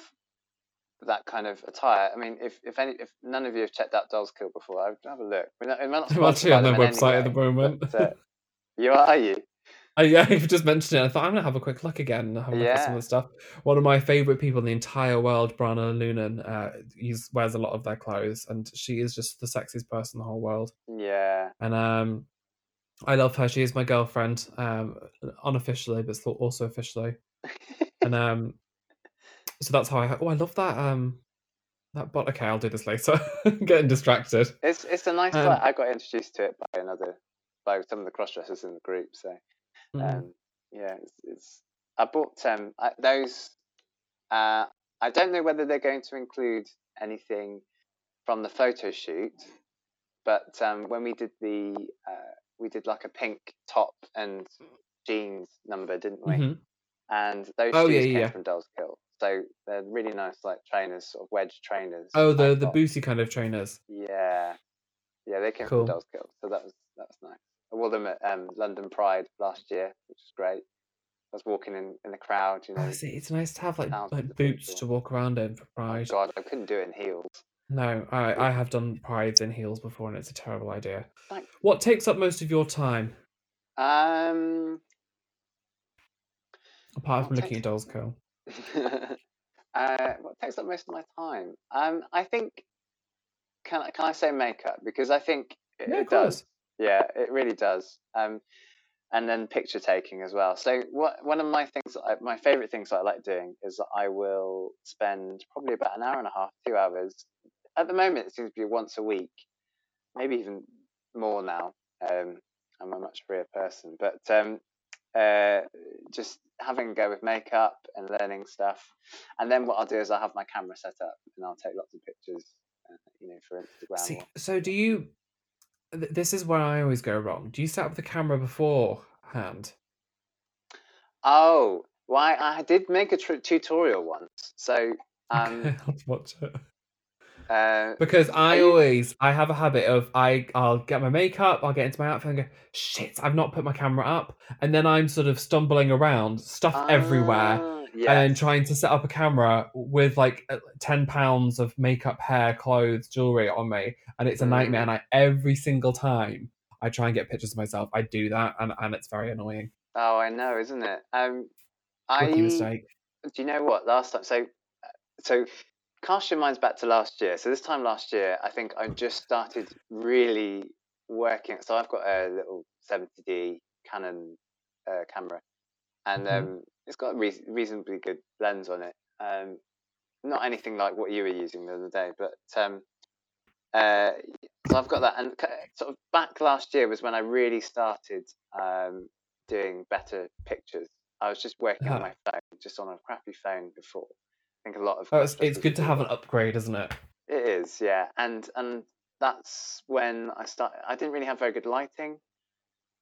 that kind of attire, I mean, if if any, if none of you have checked out Dolls Kill before, I would have a look. We're not, we're not I'm actually on their them in any website at the moment. but, uh, you are, are you? *laughs* Yeah, you've just mentioned it. I thought I'm gonna have a quick look again and have a look at some of the stuff. One of my favorite people in the entire world, Brana Lunan, uh, hes wears a lot of their clothes, and she is just the sexiest person in the whole world. Yeah. And um, I love her. She is my girlfriend, um, unofficially, but also officially. And *laughs* um, so that's how I. Oh, I love that. Um, that but okay, I'll do this later. *laughs* Getting distracted. It's it's a nice Um. I got introduced to it by another by some of the cross dressers in the group. So Mm. um, yeah, it's, it's I bought um I, those. Uh, I don't know whether they're going to include anything from the photo shoot, but um, when we did the uh, we did like a pink top and jeans number, didn't we? Mhm. And those Oh, shoes yeah, came yeah, from Dolls Kill. So they're really nice, like trainers, sort of wedge trainers. Oh, the the booty kind of trainers. Yeah, yeah, they came Cool. from Dolls Kill, so that was that was nice. I wore them at um, London Pride last year, which was great. I was walking in, in the crowd, you know. Oh, see, it's nice to have like like boots people. to walk around in for Oh Pride. God, I couldn't do it in heels. No, I I have done prides in heels before, and it's a terrible idea. Thank- What takes up most of your time Um, apart from looking at Dolls Kill? *laughs* uh, what takes up most of my time? Um, I think can I can I say makeup because I think it, Yeah, it does. Yeah, it really does. Um, and then picture taking as well. So what one of my things, I, my favorite things I like doing is that I will spend probably about an hour and a half, two hours. At the moment, it seems to be once a week, maybe even more now. Um, I'm a much freer person, but um, uh, just having a go with makeup and learning stuff. And then what I'll do is I'll have my camera set up and I'll take lots of pictures, uh, you know, for Instagram. See, so do you? Th- This is where I always go wrong. Do you set up the camera beforehand? Oh, why? I did make a tr- tutorial once. So, *laughs* um, Okay, I'll watch it. uh, Because I you- always I have a habit of I I'll get my makeup, I'll get into my outfit and go, shit, I've not put my camera up. And then I'm sort of stumbling around, stuff everywhere, ah, and trying to set up a camera with like uh, ten pounds of makeup, hair, clothes, jewelry on me, and it's a nightmare. Mm. And I every single time I try and get pictures of myself, I do that, and and it's very annoying. Oh, I know, isn't it? Um, I mistake. do you know what? Last time, so so cast your minds back to last year. So this time last year, I think I just started really working. So I've got a little 70D Canon uh, camera, and Mhm. um, it's got a reas reasonably good lens on it. Um, not anything like what you were using the other day, but um, uh, so I've got that. And sort of back last year was when I really started um, doing better pictures. I was just working on Uh-huh. my phone, just on a crappy phone before. I think a lot of Oh, it's, it's good to have an upgrade, isn't it? It is, yeah, and and that's when I started. I didn't really have very good lighting,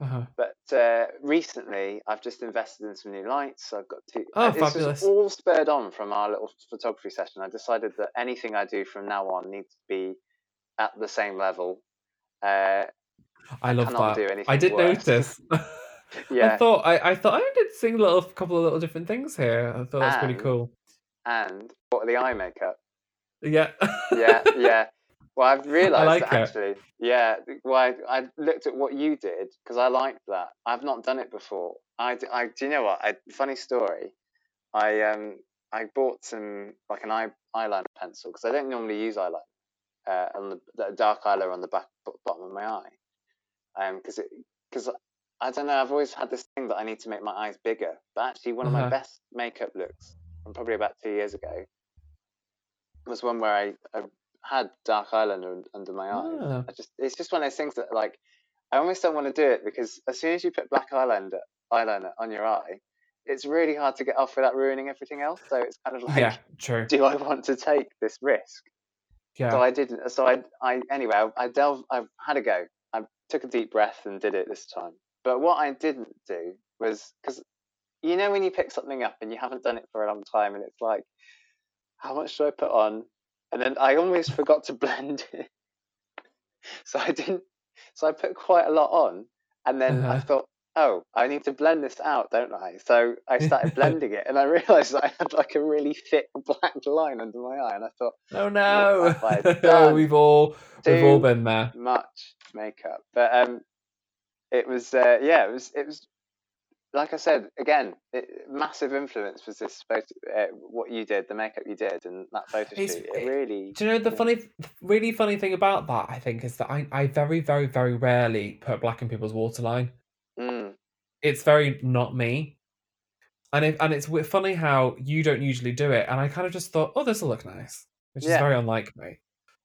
Uh-huh. but uh, recently I've just invested in some new lights. So I've got two. Oh, uh, this was all spurred on from our little photography session. I decided that anything I do from now on needs to be at the same level. Uh, I love cannot that. I did worse. notice. *laughs* Yeah. I thought I, I thought I did sing a little couple of little different things here. I thought that's pretty cool. and what the eye makeup? Yeah. Yeah, yeah. *laughs* Well, I've *laughs* realised like that it. actually. Yeah. Well, I, I looked at what you did because I liked that. I've not done it before. I, I do you know what? I, funny story. I um I bought some like an eye eyeliner pencil because I don't normally use eyeliner uh, on the, the dark eyeliner on the back bottom of my eye. Um, because it because I don't know. I've always had this thing that I need to make my eyes bigger. But actually, one of my Uh-huh. best makeup looks from probably about two years ago was one where I, I had dark eyeliner under my eyes. Ah. I just it's just one of those things that like I almost don't want to do it because as soon as you put black eyeliner eyeliner on your eye, it's really hard to get off without ruining everything else. So it's kind of like, yeah, true. do I want to take this risk? Yeah. So I didn't. So I, I anyway, I, I delved. I had a go. I took a deep breath and did it this time. But what I didn't do was because you know when you pick something up and you haven't done it for a long time, and it's like, how much do I put on? And then I almost forgot to blend *laughs* it. So I didn't. So I put quite a lot on, and then I Uh-huh. thought, oh, I need to blend this out, don't I? So I started *laughs* blending it, and I realised that I had like a really thick black line under my eye, and I thought, oh no. *laughs* oh, we've all we've all been there. much makeup. But um, it was uh, yeah, it was it was like I said again, it, massive influence was this photo, uh, what you did, the makeup you did, and that photo It's- shoot. It really Do you know the funny, really funny thing about that? I think is that I, I very, very, very rarely put black in people's waterline. mm, It's very not me, and it, and it's funny how you don't usually do it, and I kind of just thought, oh, this will look nice, which is very unlike me,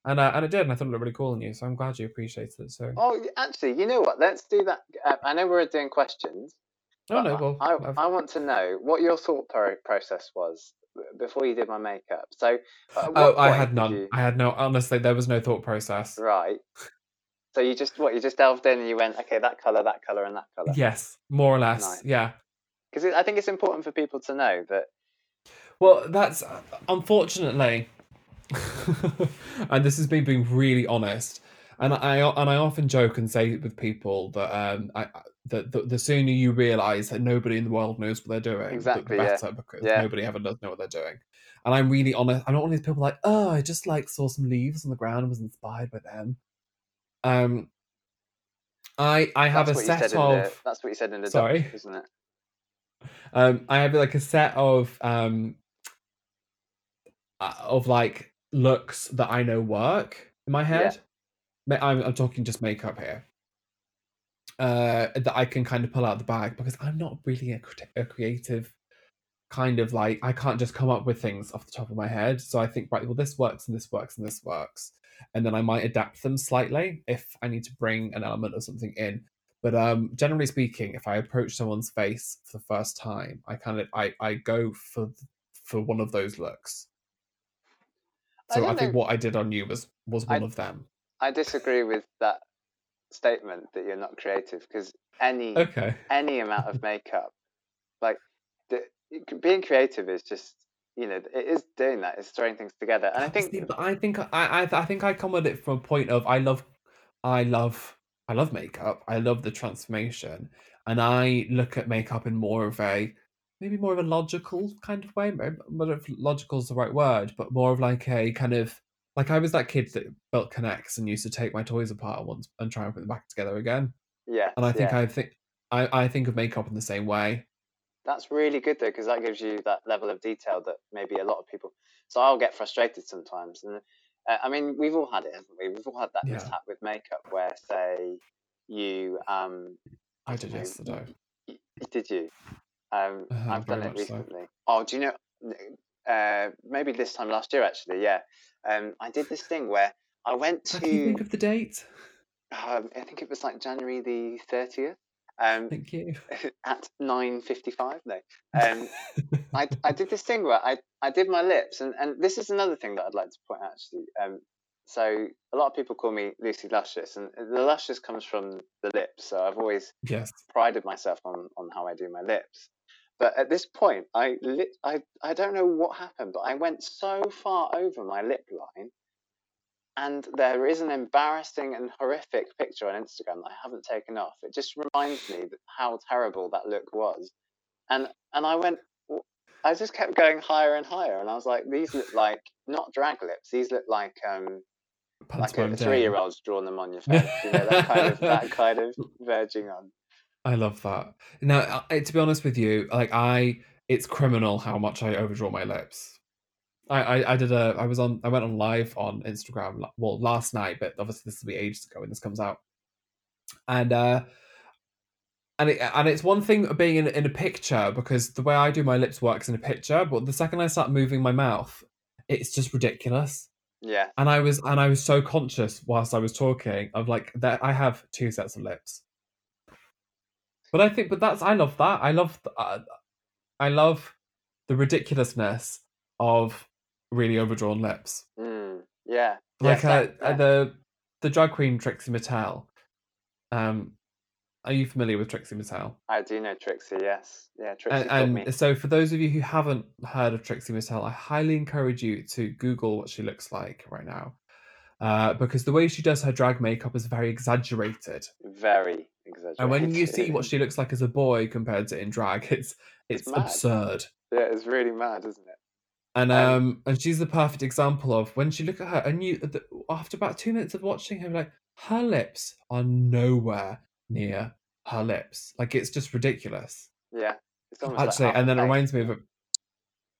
and uh, and it did, and I thought it looked really cool on you, so I'm glad you appreciated it. So, Oh, actually, you know what? Let's do that. Uh, I know we're doing questions. Oh no, well, I, I've- I want to know what your thought pro- process was before you did my makeup. So, oh, I had none. you- I had no. Honestly, there was no thought process. right. So you just what? You just delved in and you went, okay, that color, that color, and that color. Yes, more or less. Nice. Yeah. because I think it's important for people to know that Well, that's unfortunately, *laughs* and this is me being really honest. And I and I often joke and say with people that um I that the, the sooner you realise that nobody in the world knows what they're doing, Exactly, the yeah. better because Yeah. nobody ever does know what they're doing. And I'm really honest. I'm not one of these people like, oh, I just like saw some leaves on the ground and was inspired by them. Um, I I have that's a set of the, that's what you said in the Sorry? doc, isn't it? um I have like a set of um uh, of like looks that I know work in my head. Ma- I'm I'm talking just makeup here. Uh, that I can kind of pull out the bag because I'm not really a, a creative kind of like I can't just come up with things off the top of my head. So I think right, well this works and this works and this works, and then I might adapt them slightly if I need to bring an element of something in. But um, generally speaking, if I approach someone's face for the first time, I kind of I I go for for one of those looks. So I, don't think what I did on you was was I- one of them. I disagree with that statement that you're not creative because any Okay. any amount of makeup, like the, being creative is just you know it is doing that. It's throwing things together, and I think See, but I think I, I I think I come at it from a point of I love I love I love makeup. I love the transformation. And I look at makeup in more of a maybe more of a logical kind of way. I if logical is the right word, but more of like a kind of like I was that kid that built K'NEX and used to take my toys apart once and try and put them back together again. yeah, And I think yeah. I think I, I think of makeup in the same way. That's really good though, because that gives you that level of detail that maybe a lot of people. So I'll get frustrated sometimes, and uh, I mean we've all had it, haven't we? We've all had that Yeah. mishap with makeup where, say, you um, I did yesterday. did you? Um, Uh-huh, I've done it much so. recently. Oh, do you know? Uh, maybe this time last year actually. Yeah, um, I did this thing where I went How do you to. think of the date? Um, I think it was like January the thirtieth. Um, Thank you. *laughs* at nine fifty-five. No, *laughs* um, I, I did this thing where I, I did my lips, and, and this is another thing that I'd like to point out actually. Um, so a lot of people call me Lucy Luscious, and the luscious comes from the lips. So I've always yes. prided myself on, on how I do my lips. But at this point, I lit, I I don't know what happened, but I went so far over my lip line, and there is an embarrassing and horrific picture on Instagram that I haven't taken off. It just reminds me how terrible that look was, and and I went, I just kept going higher and higher, and I was like, these look like not drag lips, these look like um like a three year old's drawn them on your face, you know that kind of that kind of *laughs* verging on. I love that. Now, I- to be honest with you, like I, it's criminal how much I overdraw my lips. I, I, I did a, I was on, I went on live on Instagram, well, last night, but obviously this will be ages ago when this comes out. And, uh, and it, and it's one thing being in, in a picture because the way I do my lips works in a picture, but the second I start moving my mouth, it's just ridiculous. Yeah. And I was, and I was so conscious whilst I was talking of like that I have two sets of lips. But I think, but that's I love that. I love, uh, I love the ridiculousness of really overdrawn lips. Mm, yeah. Like uh, uh, the the drag queen Trixie Mattel. Um, are you familiar with Trixie Mattel? I do know Trixie. Yes. Yeah. Trixie And, and so, for those of you who haven't heard of Trixie Mattel, I highly encourage you to Google what she looks like right now, uh, because the way she does her drag makeup is very exaggerated. Very exaggerated. And when you see what *laughs* she looks like as a boy compared to in drag, *laughs* it's It's it's absurd. yeah, it's really mad, isn't it? And Um, um, and she's the perfect example of when she look at her, and you the, after about two minutes of watching her, like her lips are nowhere near her lips. Like it's just ridiculous. Yeah. It's almost like Actually, and then it reminds me of a.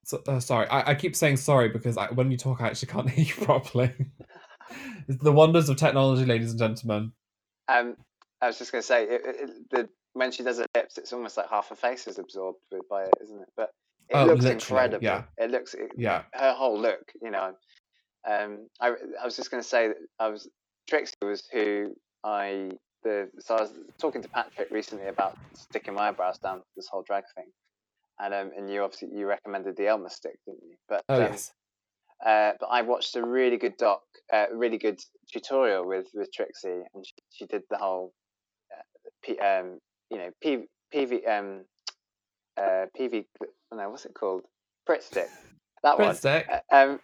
So, uh, sorry, I, I keep saying sorry because I, when you talk, I actually can't *laughs* hear you properly. it's the wonders of technology, ladies and gentlemen. Um, I was just going to say, it, it, the when she does her lips, it's almost like half her face is absorbed with, by it, isn't it? But it Oh, looks incredible. yeah. It looks it, Yeah, her whole look. You know, um, I I was just going to say that I was Trixie was who I the so I was talking to Patrick recently about sticking my eyebrows down for this whole drag thing, and um, and you obviously you recommended the Elmer stick, didn't you? But oh um, yes, uh, but I watched a really good doc, uh, really good tutorial with with Trixie, and she, she did the whole, P, um, you know, P, PV, um, uh, PV, no, what's it called? Pritt stick. that one. Breadstick. Uh, Um,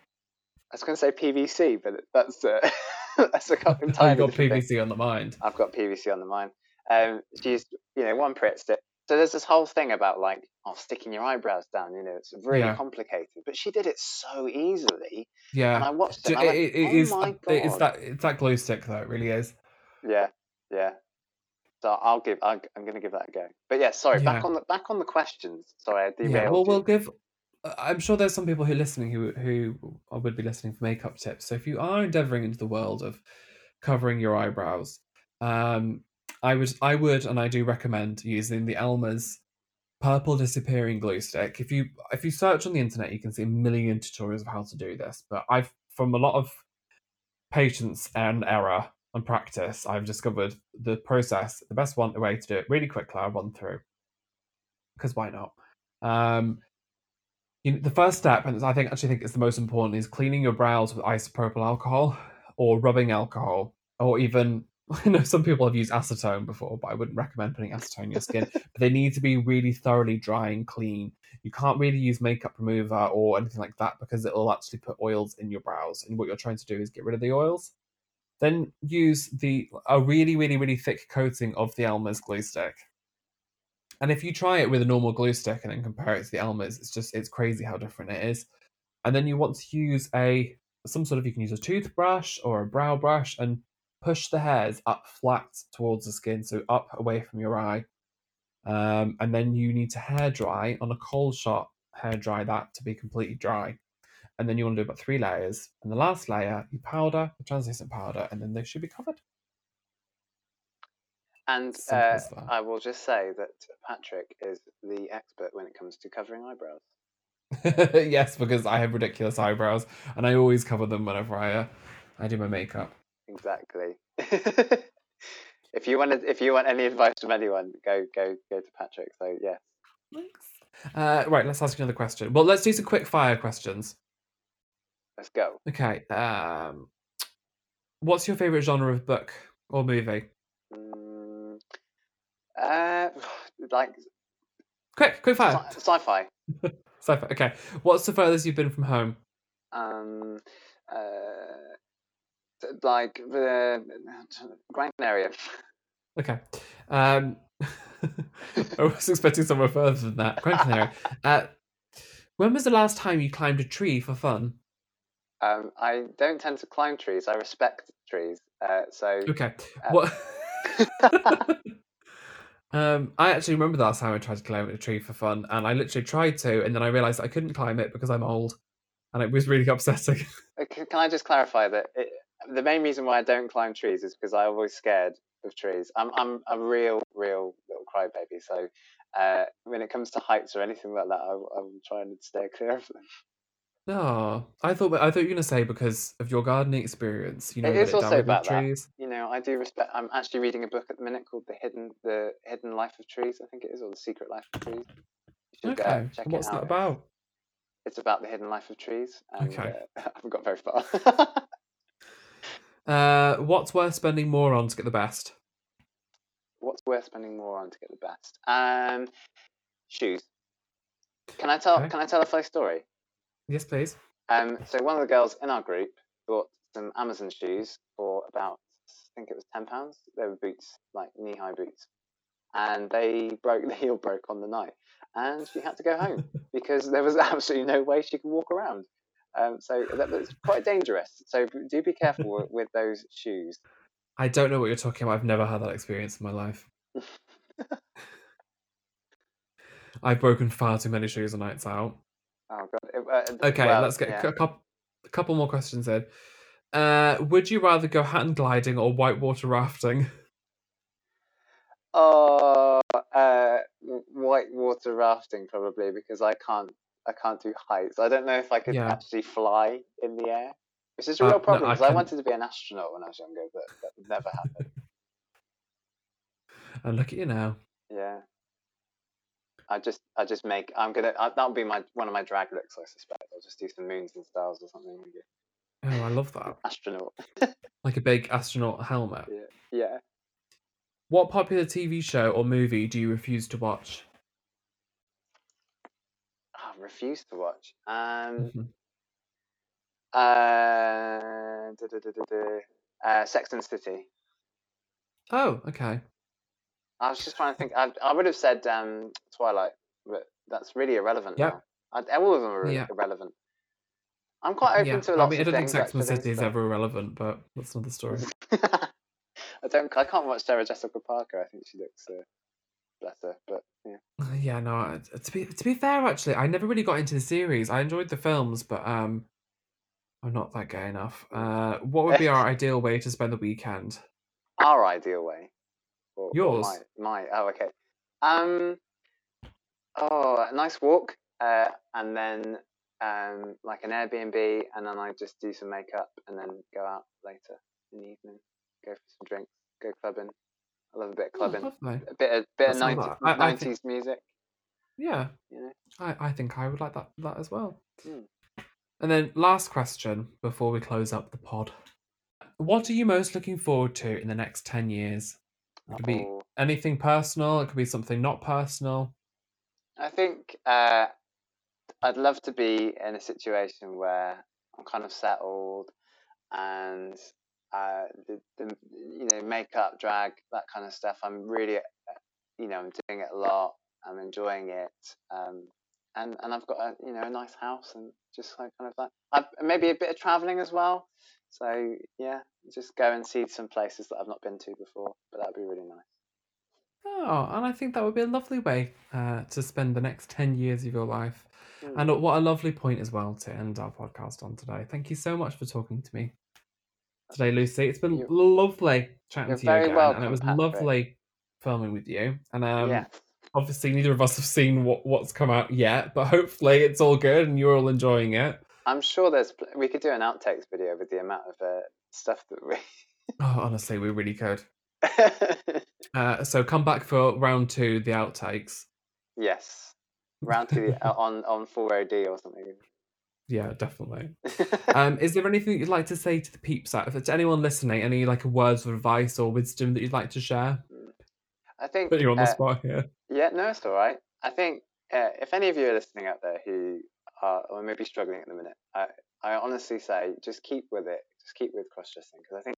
I was going to say PVC, but that's uh, *laughs* that's a couple Oh, entirely you got different thing. PVC on the mind. I've got PVC on the mind. Um, she used, you know, one Pritt stick. So there's this whole thing about like, oh, sticking your eyebrows down. You know, it's really Yeah. complicated. But she did it so easily, Yeah. and I watched it. Ju- And I went, it- it oh is- my god! It's that it's that glow stick though. It really is. Yeah, yeah. So I'll give. I'll, I'm going to give that a go. But yeah, sorry. Back on the back on the questions. Sorry, I derailed Yeah. Well, we'll give. uh, I'm sure there's some people who are listening who who would be listening for makeup tips. So if you are endeavoring into the world of covering your eyebrows, um, I would I would and I do recommend using the Elmer's purple disappearing glue stick. If you if you search on the internet, you can see a million tutorials of how to do this. But I've from a lot of patience and error and practice, I've discovered the process, the best one way to do it really quickly. I'll run through because why not? Um, you know, the first step, and I think actually think it's the most important, is cleaning your brows with isopropyl alcohol or rubbing alcohol, or even *laughs* I know some people have used acetone before, but I wouldn't recommend putting acetone on your skin. *laughs* but they need to be really thoroughly dry and clean. You can't really use makeup remover or anything like that because it will actually put oils in your brows, and what you're trying to do is get rid of the oils. Then use the a really, really, really thick coating of the Elmer's glue stick. And if you try it with a normal glue stick and then compare it to the Elmer's, it's just it's crazy how different it is. And then you want to use a some sort of you can use a toothbrush or a brow brush and push the hairs up flat towards the skin, so up away from your eye. Um, and then you need to hair dry on a cold shot, hair dry that to be completely dry. And then you want to do about three layers. And the last layer, you powder, the translucent powder, and then they should be covered. And uh. I will just say that Patrick is the expert when it comes to covering eyebrows. *laughs* yes, because I have ridiculous eyebrows, and I always cover them whenever I uh, I do my makeup. Exactly. *laughs* if you want, to, if you want any advice from anyone, go go go to Patrick. So yeah, Thanks. Uh, right, let's ask you another question. Well, let's do some quick fire questions. Let's go. Okay. Um, what's your favorite genre of book or movie? Mm, uh, *sighs* like Quick, quick fire. sci- sci-fi. *laughs* Sci-fi. Okay. What's the furthest you've been from home? Um, uh, like the *sighs* Gran Canaria. Okay. Um, *laughs* I was expecting somewhere further than that. Gran Canaria. *laughs* Uh, when was the last time you climbed a tree for fun? Um, I don't tend to climb trees. I respect trees. Uh, so Okay. Uh, What? *laughs* *laughs* um, I actually remember the last time I tried to climb a tree for fun, and I literally tried to, and then I realized I couldn't climb it because I'm old, and it was really *laughs* upsetting. Uh, Can I just clarify that it, the main reason why I don't climb trees is because I'm always scared of trees. I'm I'm a real real little crybaby. So uh, when it comes to heights or anything like that, I, I'm trying to stay clear of them. No, I thought I thought you were gonna say because of your gardening experience. You know It that is it also about that. trees. You know, I do respect. I'm actually reading a book at the minute called The Hidden The Hidden Life of Trees. I think it is, or The Secret Life of Trees. You should go Okay, check what's it that out. about? It's about the hidden life of trees. And, Okay. uh, *laughs* I haven't got very far. *laughs* Uh, what's worth spending more on to get the best? What's worth spending more on to get the best? Um, shoes. Can I tell? Okay. Can I tell a funny story? Yes, please. Um, so one of the girls in our group bought some Amazon shoes for about, I think it was ten pounds. They were boots, like knee-high boots, and they broke. *laughs* The heel broke on the night, and she had to go home *laughs* because there was *laughs* absolutely no way she could walk around. Um, so that was quite dangerous. So do be careful with those shoes. I don't know what you're talking about. I've never had that experience in my life. I've broken far too many shoes on nights out. Oh god. Uh, Okay, well, let's get yeah. a couple, a couple more questions in. Uh, would you rather go hand gliding or whitewater rafting? Oh, *laughs* uh, w- whitewater rafting probably because I can't. I can't do heights. I don't know if I could Yeah. actually fly in the air, which is a Uh, real no, problem I because I, can- wanted to be an astronaut when I was younger, but that never happened. *laughs* And look at you now. Yeah. I just, I just make. I'm gonna. Uh, that'll be my one of my drag looks. I suspect. I'll just do some moons and stars or something. Oh, I love that. Astronaut. *laughs* Like a big astronaut helmet. Yeah. Yeah. What popular TV show or movie do you refuse to watch? Oh, refuse to watch. Um, Mhm. uh, uh, Sex and the City. Oh, okay. I was just trying to think. I, I would have said um, Twilight, but that's really irrelevant. I, all of them are Yeah. irrelevant. I'm quite open Yeah. to a lot I mean, I don't think. Sex and the City is but- ever irrelevant, but that's another story. *laughs* I don't. I can't watch Sarah Jessica Parker. I think she looks uh, better. But yeah, *sighs* Yeah, no. To be to be fair, actually, I never really got into the series. I enjoyed the films, but um, I'm not that gay enough. Uh, what would be our *laughs* ideal way to spend the weekend? our ideal way. Or, Yours. my, my. Oh, okay. Um. Oh, a nice walk. Uh, and then um, like an Airbnb, and then I just do some makeup, and then go out later in the evening, go for some drinks, go clubbing. I love a bit of Oh, clubbing, lovely. a bit of bit That of sounds 90, like- I- I 90s think- music. Yeah, You know. I, I think I would like that that as well. Hmm. And then last question before we close up the pod. What are you most looking forward to in the next 10 years? It could be anything personal, it could be something not personal. I think uh, I'd love to be in a situation where I'm kind of settled and uh, the, the you know makeup, drag, that kind of stuff. I'm really, uh, you know, I'm doing it a lot. I'm enjoying it, um, and and I've got a you know a nice house and just like kind of like I've, maybe a bit of traveling as well. So yeah, just go and see some places that I've not been to before. But that'd be really nice. Oh, and I think that would be a lovely way uh, to spend the next 10 years of your life. Hmm. And what a lovely point as well to end our podcast on today. Thank you so much for talking to me today, Lucy. It's been You're- lovely chatting to you very again, and it was Patrick. lovely filming with you. And um, yeah. obviously, neither of us have seen what, what's come out yet, but hopefully, it's all good and you're all enjoying it. I'm sure there's. pl- We could do an outtakes video with the amount of uh, stuff that we. Oh, honestly, we really could. *laughs* Uh, so come back for round two, the outtakes. yes, round two uh, *laughs* on on full OD or something. Yeah, definitely. *laughs* Um, is there anything you'd like to say to the peeps out? To anyone listening, any like words of advice or wisdom that you'd like to share? I think. Put you're on the uh, spot here. Yeah, no, it's all right. I think uh, if any of you are listening out there who are or maybe struggling at the minute, I I honestly say just keep with it. Just keep with cross dressing because I think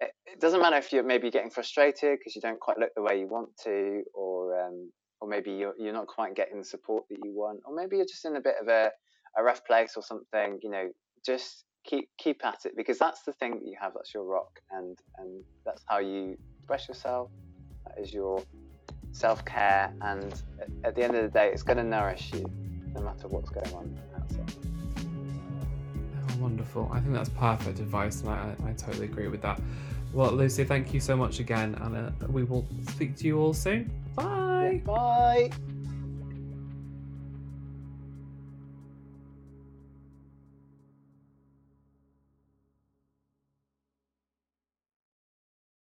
it, it doesn't matter if you're maybe getting frustrated because you don't quite look the way you want to, or um, or maybe you're you're not quite getting the support that you want, or maybe you're just in a bit of a a rough place or something. You know, just keep keep at it because that's the thing that you have. That's your rock, and and that's how you express yourself. That is your self care, and at- at the end of the day, it's going to nourish you no matter what's going on outside. Oh, wonderful. I think that's perfect advice, and I, I, totally agree with that. Well, Lucy, thank you so much again, and uh, we will speak to you all soon. Bye. Bye.